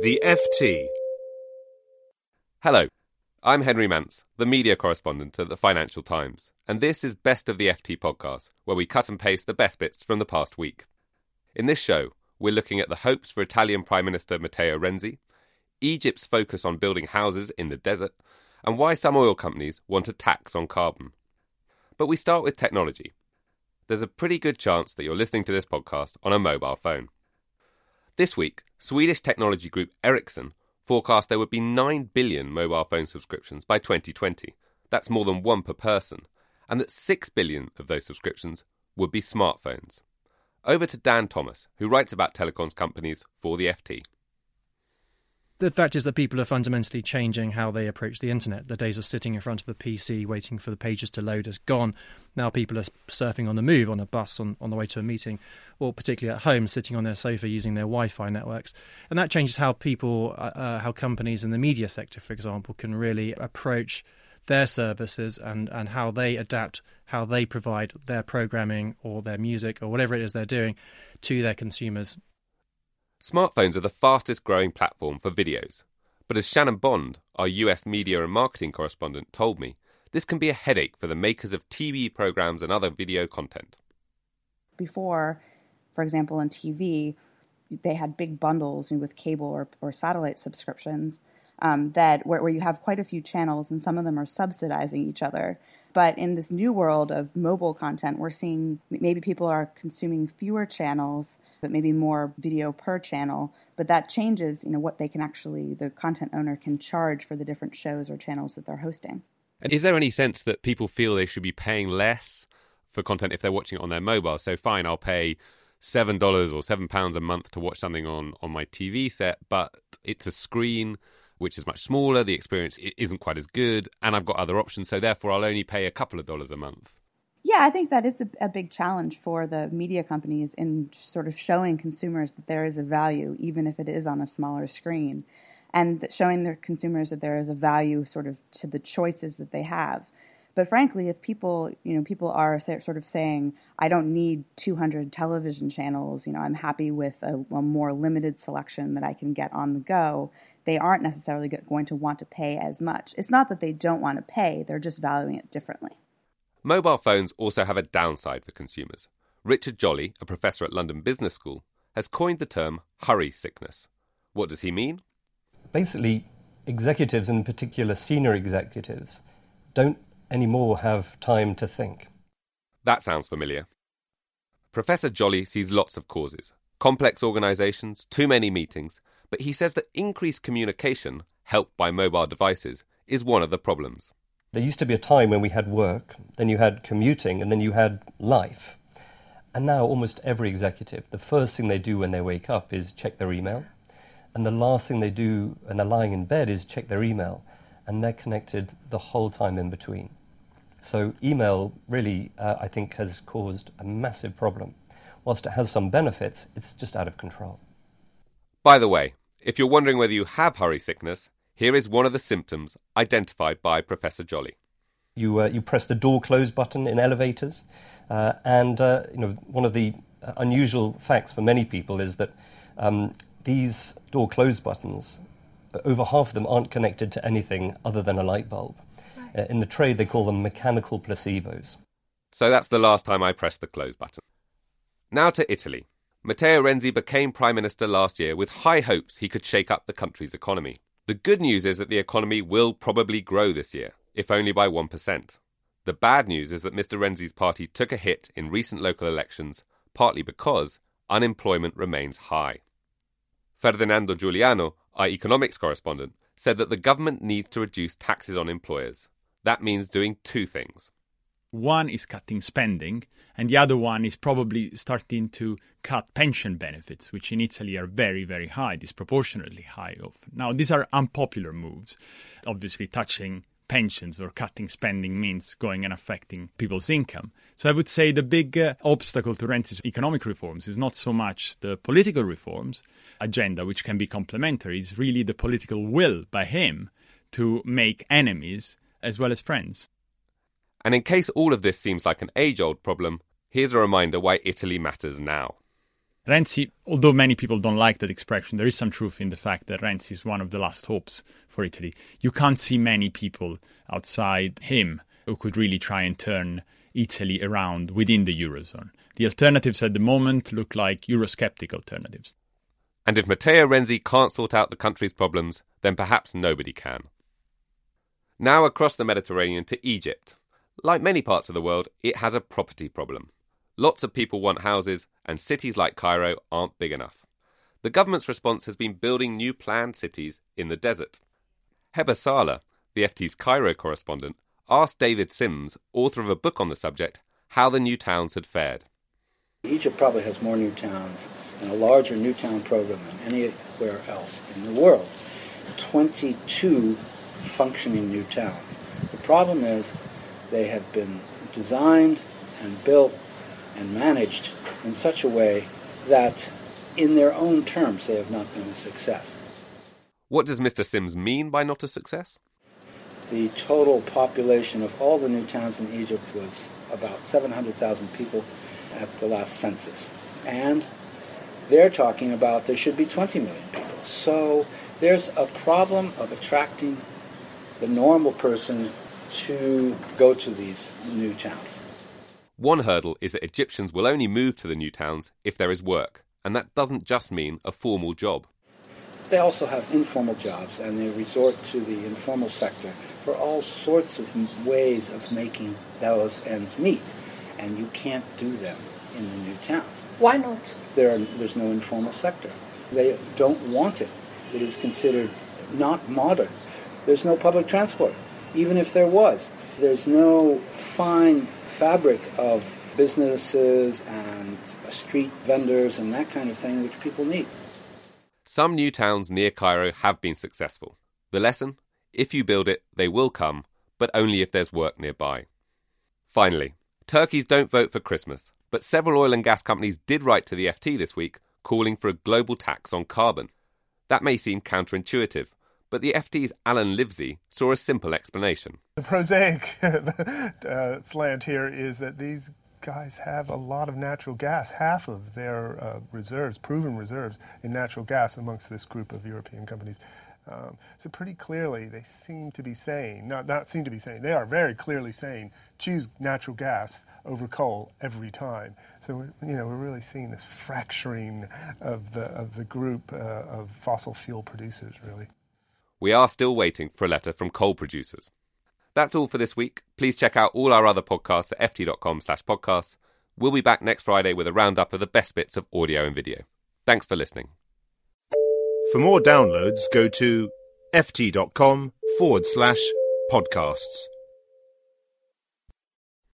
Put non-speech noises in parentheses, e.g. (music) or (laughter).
The FT. Hello, I'm Henry Mance, the media correspondent at the Financial Times, and this is Best of the FT podcast, where we cut and paste the best bits from the past week. In this show, we're looking at the hopes for Italian Prime Minister Matteo Renzi, Egypt's focus on building houses in the desert, and why some oil companies want a tax on carbon. But we start with technology. There's a pretty good chance that you're listening to this podcast on a mobile phone. This week, Swedish technology group Ericsson forecast there would be 9 billion mobile phone subscriptions by 2020. That's more than one per person. And that 6 billion of those subscriptions would be smartphones. Over to Dan Thomas, who writes about telecoms companies for the FT the fact is that people are fundamentally changing how they approach the internet. The days of sitting in front of a PC waiting for the pages to load is gone. Now people are surfing on the move, on a bus, on, on the way to a meeting, or particularly at home, sitting on their sofa using their Wi-Fi networks. And that changes how people, uh, uh how companies in the media sector, for example, can really approach their services and, and how they adapt, how they provide their programming or their music or whatever it is they're doing to their consumers. Smartphones are the fastest growing platform for videos. But as Shannon Bond, our US media and marketing correspondent, told me, this can be a headache for the makers of TV programs and other video content. Before, for example, in TV, they had big bundles with cable or, or satellite subscriptions um, that where, where you have quite a few channels and some of them are subsidizing each other. But in this new world of mobile content, we're seeing maybe people are consuming fewer channels, but maybe more video per channel. But that changes, you know, what they can actually, the content owner can charge for the different shows or channels that they're hosting. And is there any sense that people feel they should be paying less for content if they're watching it on their mobile? So fine, I'll pay seven dollars or seven pounds a month to watch something on on my TV set, but it's a screen which is much smaller. The experience isn't quite as good, and I've got other options, so therefore I'll only pay a couple of dollars a month. Yeah, I think that is a, a, big challenge for the media companies in sort of showing consumers that there is a value, even if it is on a smaller screen, and showing their consumers that there is a value sort of to the choices that they have. But frankly, if people, you know, people are sort of saying, I don't need 200 television channels, you know, I'm happy with a, a more limited selection that I can get on the go, they aren't necessarily going to want to pay as much. It's not that they don't want to pay, they're just valuing it differently. Mobile phones also have a downside for consumers. Richard Jolly, a professor at London Business School, has coined the term hurry sickness. What does he mean? Basically, executives, in particular senior executives, don't anymore have time to think. That sounds familiar. Professor Jolly sees lots of causes complex organizations, too many meetings, but he says that increased communication, helped by mobile devices, is one of the problems. There used to be a time when we had work, then you had commuting, and then you had life. And now, almost every executive, the first thing they do when they wake up is check their email. And the last thing they do when they're lying in bed is check their email. And they're connected the whole time in between. So, email really, uh, I think, has caused a massive problem. Whilst it has some benefits, it's just out of control. By the way, if you're wondering whether you have hurry sickness, here is one of the symptoms identified by Professor Jolly. You, uh, you press the door close button in elevators, uh, and uh, you know, one of the unusual facts for many people is that um, these door close buttons, over half of them aren't connected to anything other than a light bulb. Right. Uh, in the trade, they call them mechanical placebos. So that's the last time I pressed the close button. Now to Italy. Matteo Renzi became Prime Minister last year with high hopes he could shake up the country's economy. The good news is that the economy will probably grow this year, if only by 1%. The bad news is that Mr. Renzi's party took a hit in recent local elections, partly because unemployment remains high. Ferdinando Giuliano, our economics correspondent, said that the government needs to reduce taxes on employers. That means doing two things. One is cutting spending, and the other one is probably starting to cut pension benefits, which in Italy are very, very high, disproportionately high often. Now, these are unpopular moves, obviously touching pensions or cutting spending means going and affecting people's income. So I would say the big uh, obstacle to Renzi's economic reforms is not so much the political reforms agenda, which can be complementary, it's really the political will by him to make enemies as well as friends. And in case all of this seems like an age old problem, here's a reminder why Italy matters now. Renzi, although many people don't like that expression, there is some truth in the fact that Renzi is one of the last hopes for Italy. You can't see many people outside him who could really try and turn Italy around within the Eurozone. The alternatives at the moment look like Eurosceptic alternatives. And if Matteo Renzi can't sort out the country's problems, then perhaps nobody can. Now across the Mediterranean to Egypt. Like many parts of the world, it has a property problem. Lots of people want houses, and cities like Cairo aren't big enough. The government's response has been building new planned cities in the desert. Heba Saleh, the FT's Cairo correspondent, asked David Sims, author of a book on the subject, how the new towns had fared. Egypt probably has more new towns and a larger new town program than anywhere else in the world. 22 functioning new towns. The problem is they have been designed and built and managed in such a way that, in their own terms, they have not been a success. What does Mr. Sims mean by not a success? The total population of all the new towns in Egypt was about 700,000 people at the last census. And they're talking about there should be 20 million people. So there's a problem of attracting the normal person to go to these new towns. One hurdle is that Egyptians will only move to the new towns if there is work, and that doesn't just mean a formal job. They also have informal jobs, and they resort to the informal sector for all sorts of ways of making those ends meet, and you can't do them in the new towns. Why not? There are, there's no informal sector. They don't want it. It is considered not modern. There's no public transport, even if there was. There's no fine fabric of businesses and street vendors and that kind of thing which people need. Some new towns near Cairo have been successful. The lesson? If you build it, they will come, but only if there's work nearby. Finally, turkeys don't vote for Christmas, but several oil and gas companies did write to the FT this week calling for a global tax on carbon. That may seem counterintuitive, but the FT's Alan Livsey saw a simple explanation. The prosaic (laughs) uh, slant here is that these guys have a lot of natural gas, half of their uh, reserves, proven reserves in natural gas amongst this group of European companies. Um, so pretty clearly, they seem to be saying, not, not seem to be saying, they are very clearly saying, choose natural gas over coal every time. So you know we're really seeing this fracturing of the of the group uh, of fossil fuel producers, really we are still waiting for a letter from coal producers. That's all for this week. Please check out all our other podcasts at ft.com slash podcasts. We'll be back next Friday with a roundup of the best bits of audio and video. Thanks for listening. For more downloads, go to ft.com forward slash podcasts.